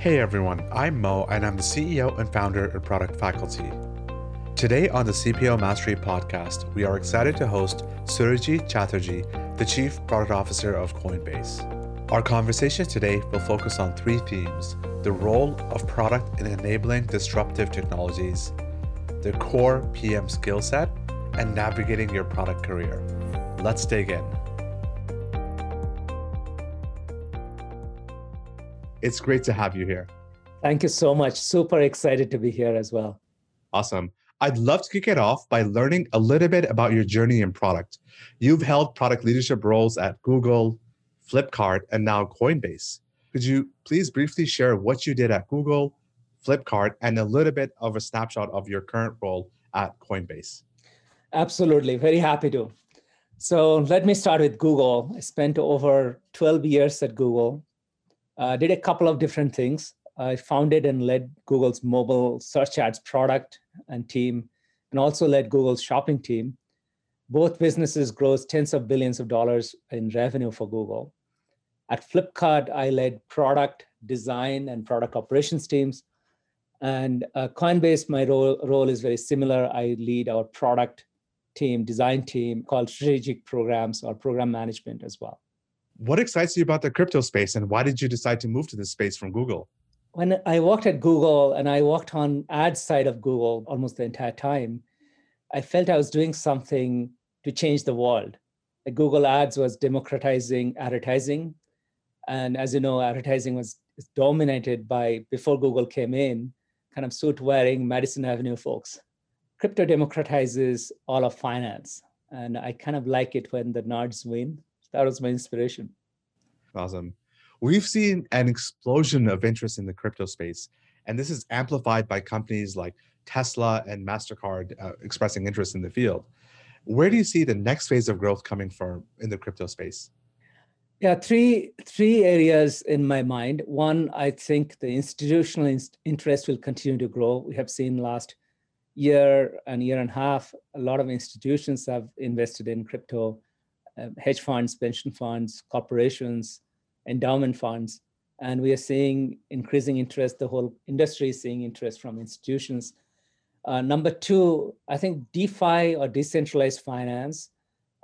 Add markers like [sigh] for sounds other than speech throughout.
Hey everyone, I'm Mo and I'm the CEO and founder of Product Faculty. Today on the CPO Mastery podcast, we are excited to host Surojit Chatterjee, the Chief Product Officer of Coinbase. Our conversation today will focus on three themes the role of product in enabling disruptive technologies, the core PM skill set, and navigating your product career. Let's dig in. It's great to have you here. Thank you so much. Super excited to be here as well. Awesome. I'd love to kick it off by learning a little bit about your journey in product. You've held product leadership roles at Google, Flipkart, and now Coinbase. Could you please briefly share what you did at Google, Flipkart, and a little bit of a snapshot of your current role at Coinbase? Absolutely. Very happy to. So let me start with Google. I spent over 12 years at Google. Uh, did a couple of different things. I founded and led Google's mobile search ads product and team, and also led Google's shopping team. Both businesses grows tens of billions of dollars in revenue for Google. At Flipkart, I led product design and product operations teams. And uh, Coinbase, my role, role is very similar. I lead our product team, design team called strategic programs or program management as well. What excites you about the crypto space and why did you decide to move to this space from Google? When I worked at Google and I worked on ad side of Google almost the entire time, I felt I was doing something to change the world. Google Ads was democratizing advertising and as you know, advertising was dominated by, before Google came in, kind of suit wearing Madison Avenue folks. Crypto democratizes all of finance. And I kind of like it when the nerds win. That was my inspiration. Awesome. We've seen an explosion of interest in the crypto space, and this is amplified by companies like Tesla and MasterCard uh, expressing interest in the field. Where do you see the next phase of growth coming from in the crypto space? Yeah, three three areas in my mind. One, I think the institutional interest will continue to grow. We have seen last year and year and a half, a lot of institutions have invested in crypto, hedge funds, pension funds, corporations, endowment funds, and we are seeing increasing interest. The whole industry is seeing interest from institutions. Uh, number two, I think DeFi or decentralized finance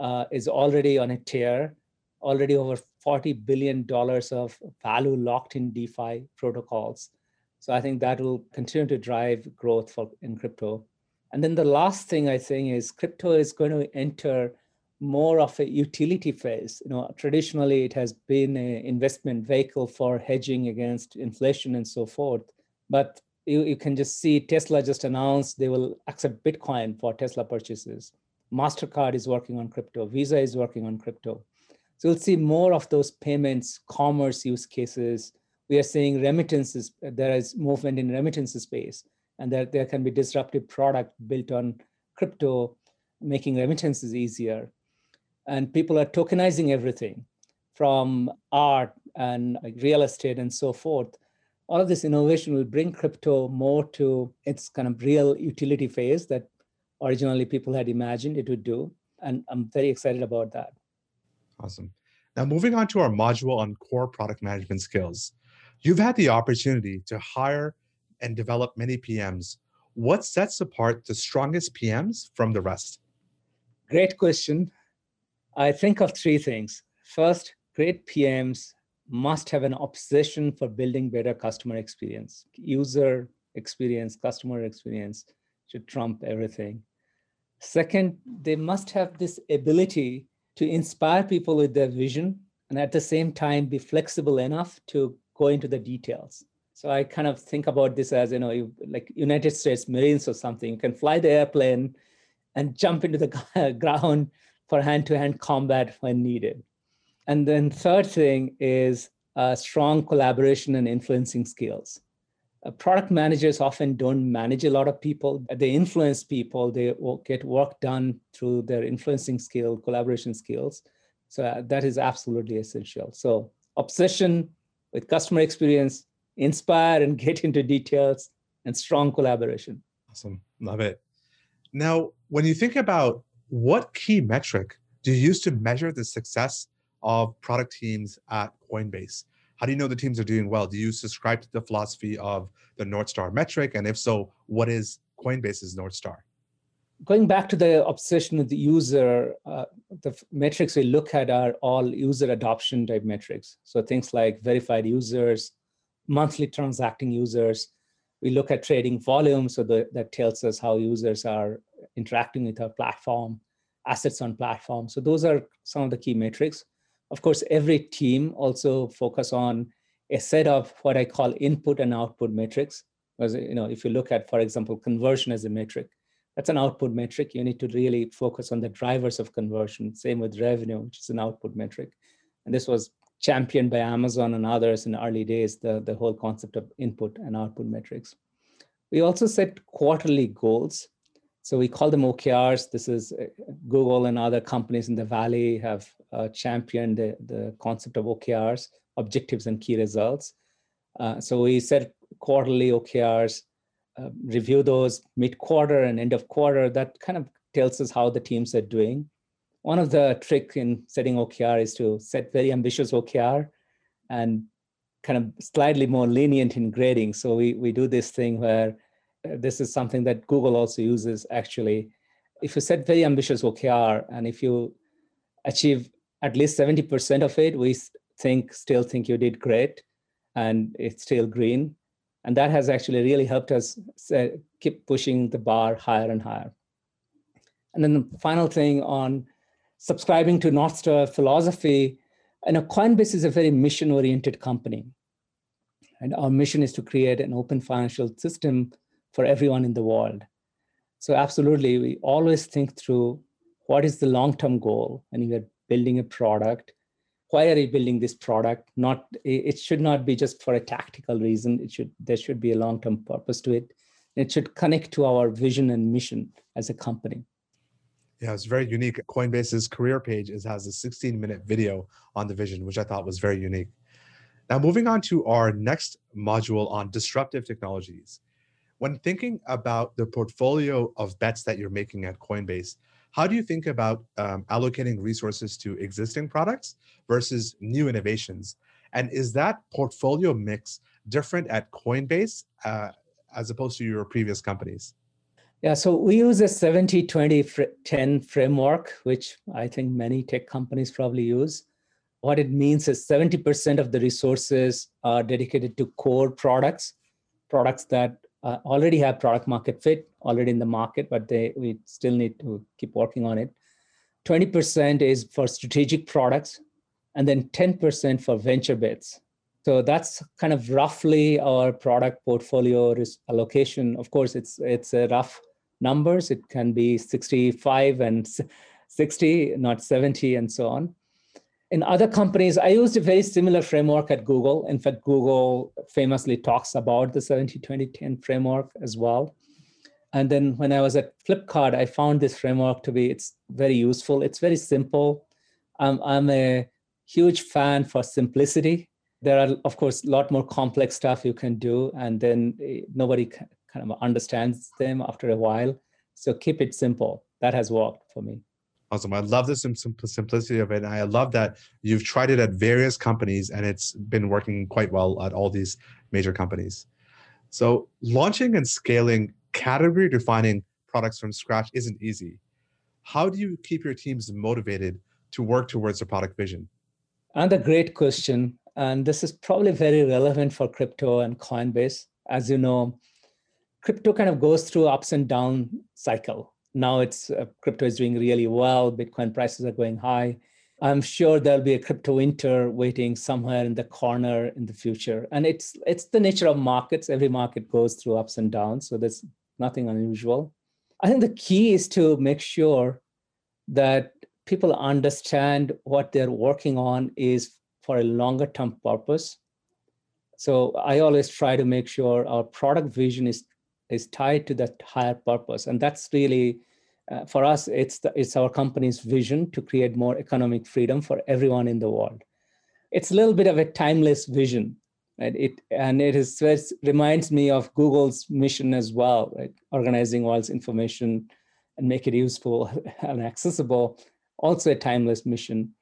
uh, is already on a tear already over $40 billion of value locked in DeFi protocols. So I think that will continue to drive growth for in crypto. And then the last thing I think is crypto is going to enter more of a utility phase. You know, traditionally it has been an investment vehicle for hedging against inflation and so forth. But you, you can just see Tesla just announced they will accept Bitcoin for Tesla purchases. MasterCard is working on crypto, Visa is working on crypto. So we'll see more of those payments, commerce use cases. We are seeing remittances. There is movement in remittances space, and that there can be disruptive product built on crypto, making remittances easier. And people are tokenizing everything from art and real estate and so forth. All of this innovation will bring crypto more to its kind of real utility phase that originally people had imagined it would do. And I'm very excited about that. Awesome. Now, moving on to our module on core product management skills. You've had the opportunity to hire and develop many PMs. What sets apart the strongest PMs from the rest? Great question. I think of three things. First, great PMs must have an obsession for building better customer experience. User experience, customer experience should trump everything. Second, they must have this ability to inspire people with their vision and at the same time be flexible enough to go into the details. So I kind of think about this as, you know, like United States Marines or something. You can fly the airplane and jump into the [laughs] ground for hand-to-hand combat when needed. And then third thing is uh, strong collaboration and influencing skills. Uh, product managers often don't manage a lot of people. They influence people. They get work done through their influencing skill, collaboration skills. So uh, that is absolutely essential. So obsession with customer experience, inspire and get into details, and strong collaboration. Awesome. Love it. Now, when you think about what key metric do you use to measure the success of product teams at Coinbase? How do you know the teams are doing well? Do you subscribe to the philosophy of the North Star metric? And if so, what is Coinbase's North Star? Going back to the obsession with the user, uh, the metrics we look at are all user adoption type metrics. So things like verified users, monthly transacting users. We look at trading volume, so the, that tells us how users are interacting with our platform, assets on platform. So those are some of the key metrics. Of course, every team also focus on a set of what I call input and output metrics. Because you know, if you look at, for example, conversion as a metric, that's an output metric. You need to really focus on the drivers of conversion. Same with revenue, which is an output metric. And this was championed by Amazon and others in the early days, the, the whole concept of input and output metrics. We also set quarterly goals. So we call them OKRs. This is uh, Google and other companies in the Valley have uh, championed the, the concept of OKRs, objectives and key results. Uh, so we set quarterly OKRs, uh, review those mid-quarter and end of quarter. That kind of tells us how the teams are doing. One of the trick in setting OKR is to set very ambitious OKR and kind of slightly more lenient in grading. So we, we do this thing where this is something that Google also uses actually. If you set very ambitious OKR and if you achieve at least 70% of it, we think still think you did great and it's still green. And that has actually really helped us keep pushing the bar higher and higher. And then the final thing on subscribing to North Star philosophy, and a Coinbase is a very mission-oriented company. And our mission is to create an open financial system for everyone in the world. So absolutely, we always think through what is the long-term goal when you are building a product. Why are you building this product? Not it should not be just for a tactical reason. It should there should be a long-term purpose to it. It should connect to our vision and mission as a company. Yeah, it's very unique. Coinbase's career page is, has a 16 minute video on the vision, which I thought was very unique. Now, moving on to our next module on disruptive technologies. When thinking about the portfolio of bets that you're making at Coinbase, how do you think about um, allocating resources to existing products versus new innovations? And is that portfolio mix different at Coinbase uh, as opposed to your previous companies? Yeah, so we use a 70 20 10 framework, which I think many tech companies probably use. What it means is 70% of the resources are dedicated to core products, products that uh, already have product market fit, already in the market, but they we still need to keep working on it. 20% is for strategic products, and then 10% for venture bets. So that's kind of roughly our product portfolio allocation. Of course, it's it's a rough numbers. It can be 65 and 60, not 70, and so on. In other companies, I used a very similar framework at Google. In fact, Google famously talks about the 70 20 10 framework as well. And then when I was at Flipkart, I found this framework to be it's very useful. It's very simple. I'm a huge fan for simplicity. There are, of course, a lot more complex stuff you can do, and then eh, nobody kind of understands them after a while. So keep it simple. That has worked for me. Awesome. I love the simplicity of it. And I love that you've tried it at various companies and it's been working quite well at all these major companies. So launching and scaling category defining products from scratch isn't easy. How do you keep your teams motivated to work towards a product vision? And a great question. And this is probably very relevant for crypto and Coinbase. As you know, crypto kind of goes through ups and down cycle. Now it's uh, crypto is doing really well. Bitcoin prices are going high. I'm sure there'll be a crypto winter waiting somewhere in the corner in the future. And it's it's the nature of markets. Every market goes through ups and downs, so there's nothing unusual. I think the key is to make sure that people understand what they're working on is for a longer term purpose. So I always try to make sure our product vision is is tied to that higher purpose. And that's really, uh, for us, it's, the, it's our company's vision to create more economic freedom for everyone in the world. It's a little bit of a timeless vision. Right? It, and it is, it reminds me of Google's mission as well, right? organizing world's information and make it useful [laughs] and accessible, also a timeless mission.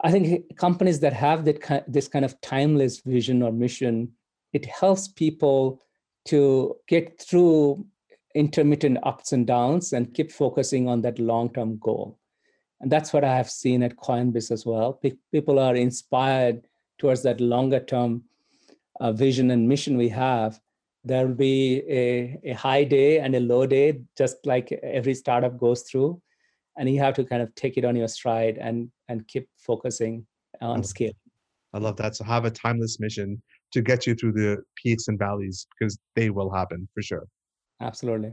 I think companies that have that this kind of timeless vision or mission, it helps people to get through intermittent ups and downs and keep focusing on that long-term goal. And that's what I have seen at Coinbase as well. People are inspired towards that longer term uh, vision and mission we have. There will be a, a high day and a low day, just like every startup goes through. And you have to kind of take it on your stride and, and keep focusing on scale. I love that. So have a timeless mission to get you through the peaks and valleys because they will happen for sure. Absolutely.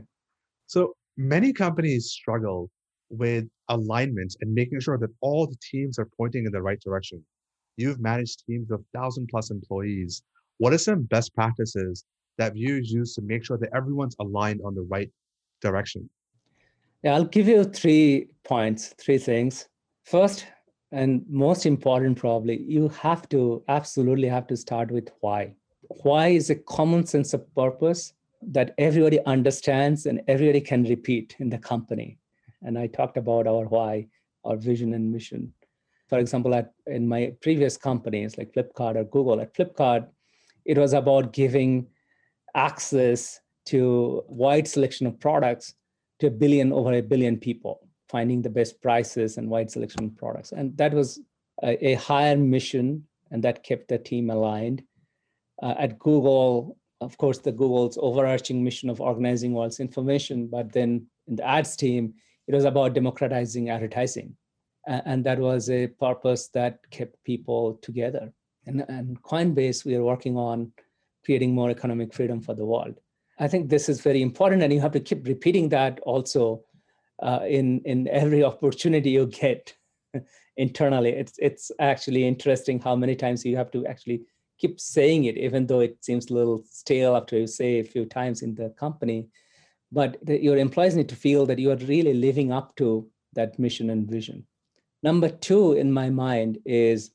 So many companies struggle with alignment and making sure that all the teams are pointing in the right direction. You've managed teams of thousand plus employees. What are some best practices that you use to make sure that everyone's aligned on the right direction? Yeah, I'll give you three points, three things. First, and most important probably, you have to absolutely have to start with why. Why is a common sense of purpose that everybody understands and everybody can repeat in the company. And I talked about our why, our vision and mission. For example, at in my previous companies like Flipkart or Google, at Flipkart, it was about giving access to wide selection of products to a billion over a billion people, finding the best prices and wide selection of products. And that was a, a higher mission, and that kept the team aligned. Uh, at Google, of course, the Google's overarching mission of organizing all world's information, but then in the ads team, it was about democratizing advertising. And that was a purpose that kept people together. And, and Coinbase, we are working on creating more economic freedom for the world. I think this is very important, and you have to keep repeating that also uh, in, in every [laughs] opportunity you get [laughs] internally. It's, it's actually interesting how many times you have to actually keep saying it, even though it seems a little stale after you say a few times in the company. But the, your employees need to feel that you are really living up to that mission and vision. Number two, in my mind, is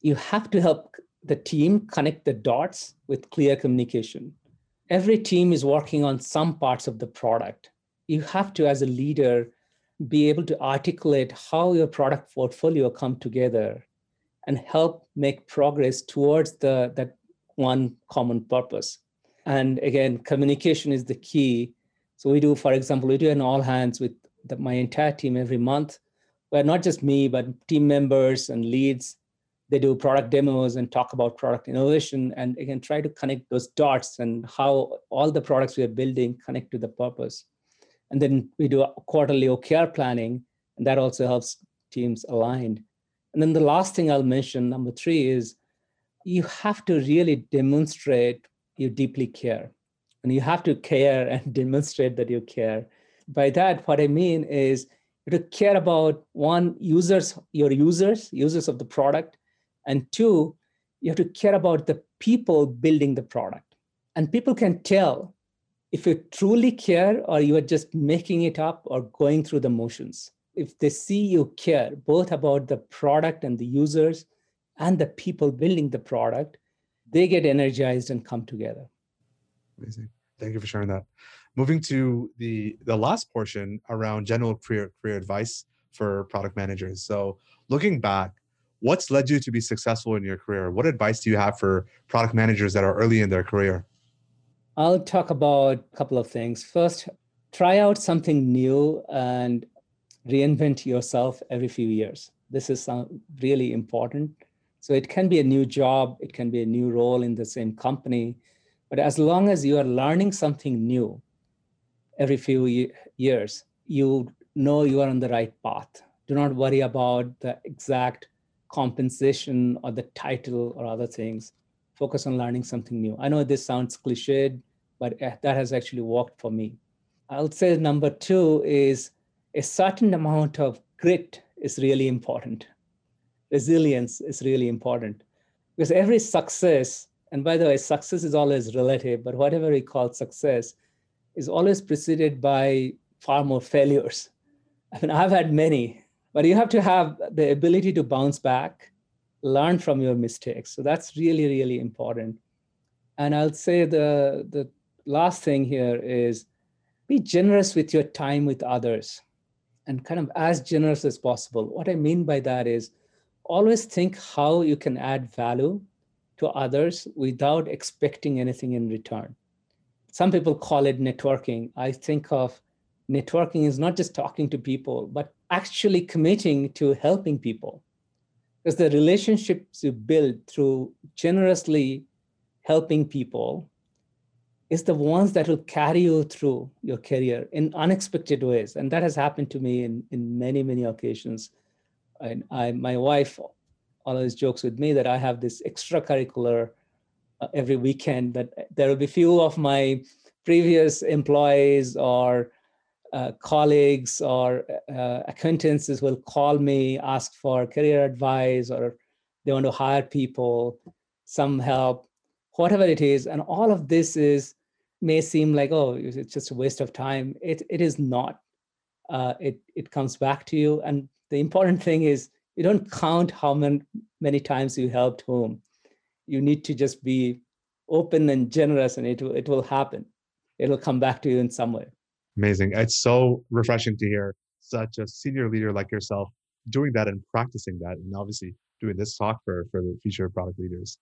you have to help the team connect the dots with clear communication. Every team is working on some parts of the product. You have to, as a leader, be able to articulate how your product portfolio come together and help make progress towards the that one common purpose. And again, communication is the key. So we do, for example, we do an all hands with the, my entire team every month, where not just me, but team members and leads, they do product demos and talk about product innovation and again, try to connect those dots and how all the products we are building connect to the purpose. And then we do quarterly OKR planning, and that also helps teams aligned. And then the last thing I'll mention, number three, is you have to really demonstrate you deeply care. And you have to care and [laughs] demonstrate that you care. By that, what I mean is to care about one, users, your users, users of the product, and two, you have to care about the people building the product. And people can tell if you truly care or you are just making it up or going through the motions if they see you care both about the product and the users and the people building the product, they get energized and come together. Amazing. Thank you for sharing that. Moving to the the last portion around general career career advice for product managers. So looking back, what's led you to be successful in your career? What advice do you have for product managers that are early in their career? I'll talk about a couple of things. First, try out something new and reinvent yourself every few years. This is really important. So it can be a new job, it can be a new role in the same company, but as long as you are learning something new every few years, you know you are on the right path. Do not worry about the exact compensation or the title or other things. Focus on learning something new. I know this sounds cliched, but eh, that has actually worked for me. I'll say number two is a certain amount of grit is really important. Resilience is really important because every success, and by the way, success is always relative, but whatever we call success is always preceded by far more failures. [laughs] I mean, I've had many, but you have to have the ability to bounce back, learn from your mistakes. So that's really, really important. And I'll say the, the last thing here is be generous with your time with others and kind of as generous as possible. What I mean by that is always think how you can add value to others without expecting anything in return. Some people call it networking. I think of networking is not just talking to people, but actually committing to helping people. Because the relationships you build through generously helping people is the ones that will carry you through your career in unexpected ways. And that has happened to me in, in many, many occasions. And I, my wife always jokes with me that I have this extracurricular uh, every weekend that there will be few of my previous employees or uh, colleagues or uh, acquaintances will call me, ask for career advice, or they want to hire people, some help, whatever it is. And all of this is may seem like, oh, it's just a waste of time. It, it is not. Uh, it, it comes back to you. And the important [laughs] thing is you don't count how many, many times you helped whom. You need to just be open and generous and it it will happen. It'll come back to you in some way. Amazing. It's so refreshing to hear such a senior leader like yourself doing that and practicing that and obviously doing this talk for, for the future product leaders.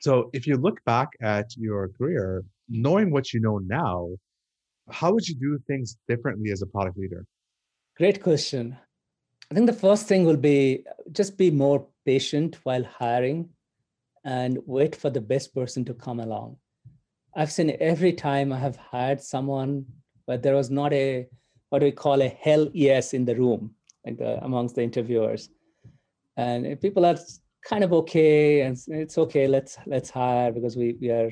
So if you look back at your career, knowing what you know now, how would you do things differently as a product leader? Great question. I think the first thing will be just be more patient while hiring and wait for the best person to come along. I've seen every time I have hired someone but there was not a what do we call a hell yes in the room like the, amongst the interviewers. And people are kind of okay and it's okay let's let's hire because we we are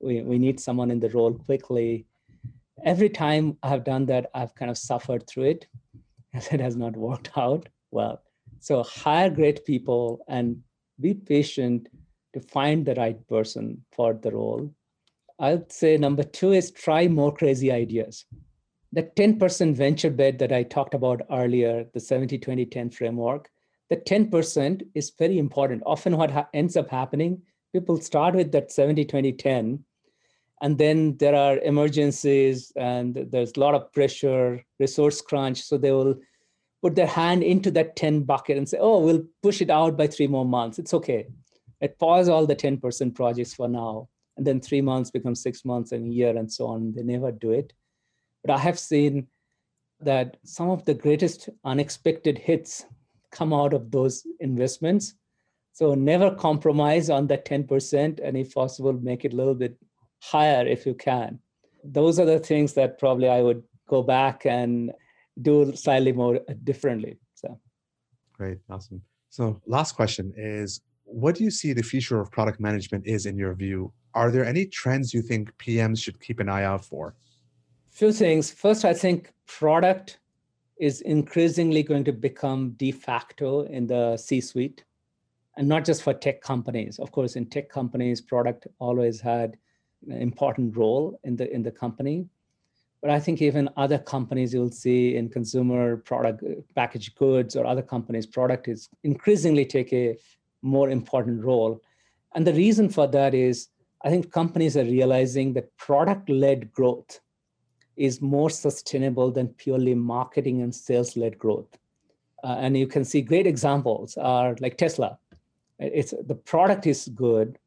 we, we need someone in the role quickly. Every time i have done that i've kind of suffered through it [laughs] and it has not worked out well. So hire great people and be patient to find the right person for the role I'd say number two is try more crazy ideas. The 10% venture bet that I talked about earlier, the 70 20 10 framework, the 10% is very important. Often, what ha- ends up happening, people start with that 70 20 10, and then there are emergencies and there's a lot of pressure, resource crunch. So they will put their hand into that 10 bucket and say, oh, we'll push it out by three more months. It's okay. Let pause all the 10% projects for now and then three months becomes six months and a year and so on. They never do it. But I have seen that some of the greatest unexpected hits come out of those investments. So never compromise on that 10%, and if possible, make it a little bit higher if you can. Those are the things that probably I would go back and do slightly more differently. So great, awesome. So last question is what do you see the future of product management is in your view? Are there any trends you think PMs should keep an eye out for? Few things. First, I think product is increasingly going to become de facto in the C-suite, and not just for tech companies. Of course, in tech companies, product always had an important role in the in the company. But I think even other companies you'll see in consumer product, packaged goods, or other companies, product is increasingly take a more important role. And the reason for that is I think companies are realizing that product led growth is more sustainable than purely marketing and sales led growth. Uh, and you can see great examples are like Tesla. It's the product is good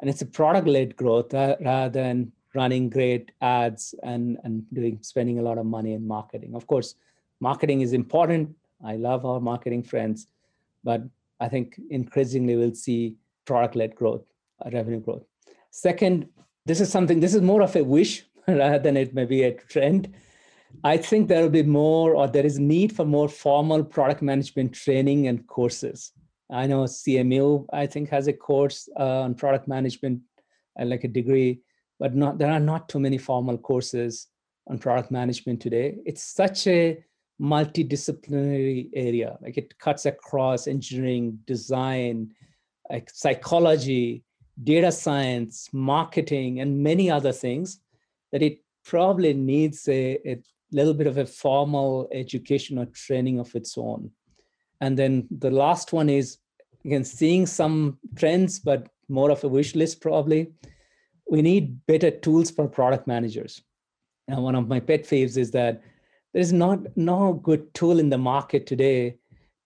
and it's a product led growth uh, rather than running great ads and, and doing spending a lot of money in marketing. Of course, marketing is important. I love our marketing friends, but I think increasingly we'll see product-led growth, uh, revenue growth. Second, this is something, this is more of a wish [laughs] rather than it may be a trend. I think there will be more, or there is need for more formal product management training and courses. I know CMU, I think, has a course uh, on product management, uh, like a degree, but not there are not too many formal courses on product management today. It's such a multidisciplinary area. Like it cuts across engineering, design, like psychology, data science, marketing, and many other things that it probably needs a, a little bit of a formal education or training of its own. And then the last one is again seeing some trends, but more of a wish list probably. We need better tools for product managers. And one of my pet faves is that there's not no good tool in the market today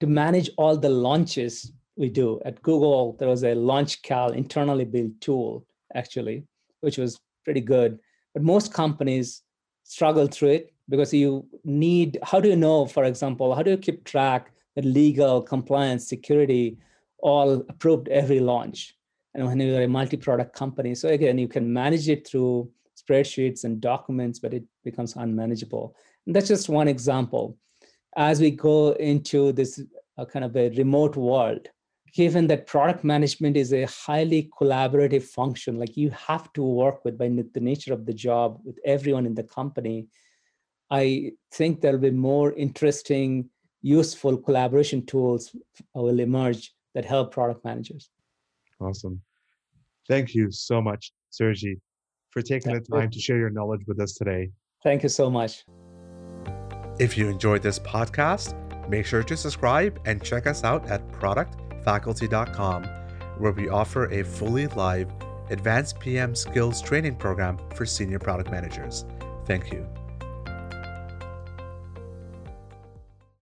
to manage all the launches we do. At Google, there was a LaunchCal internally built tool, actually, which was pretty good. But most companies struggle through it because you need, how do you know, for example, how do you keep track that legal, compliance, security all approved every launch? And when you're a multi-product company, so again, you can manage it through spreadsheets and documents, but it becomes unmanageable. And that's just one example. As we go into this uh, kind of a remote world, given that product management is a highly collaborative function, like you have to work with by the nature of the job with everyone in the company, I think there'll be more interesting, useful collaboration tools will emerge that help product managers. Awesome. Thank you so much, Surojit, for taking Thank the time you. to share your knowledge with us today. Thank you so much. If you enjoyed this podcast, make sure to subscribe and check us out at productfaculty.com, where we offer a fully live advanced PM skills training program for senior product managers. Thank you.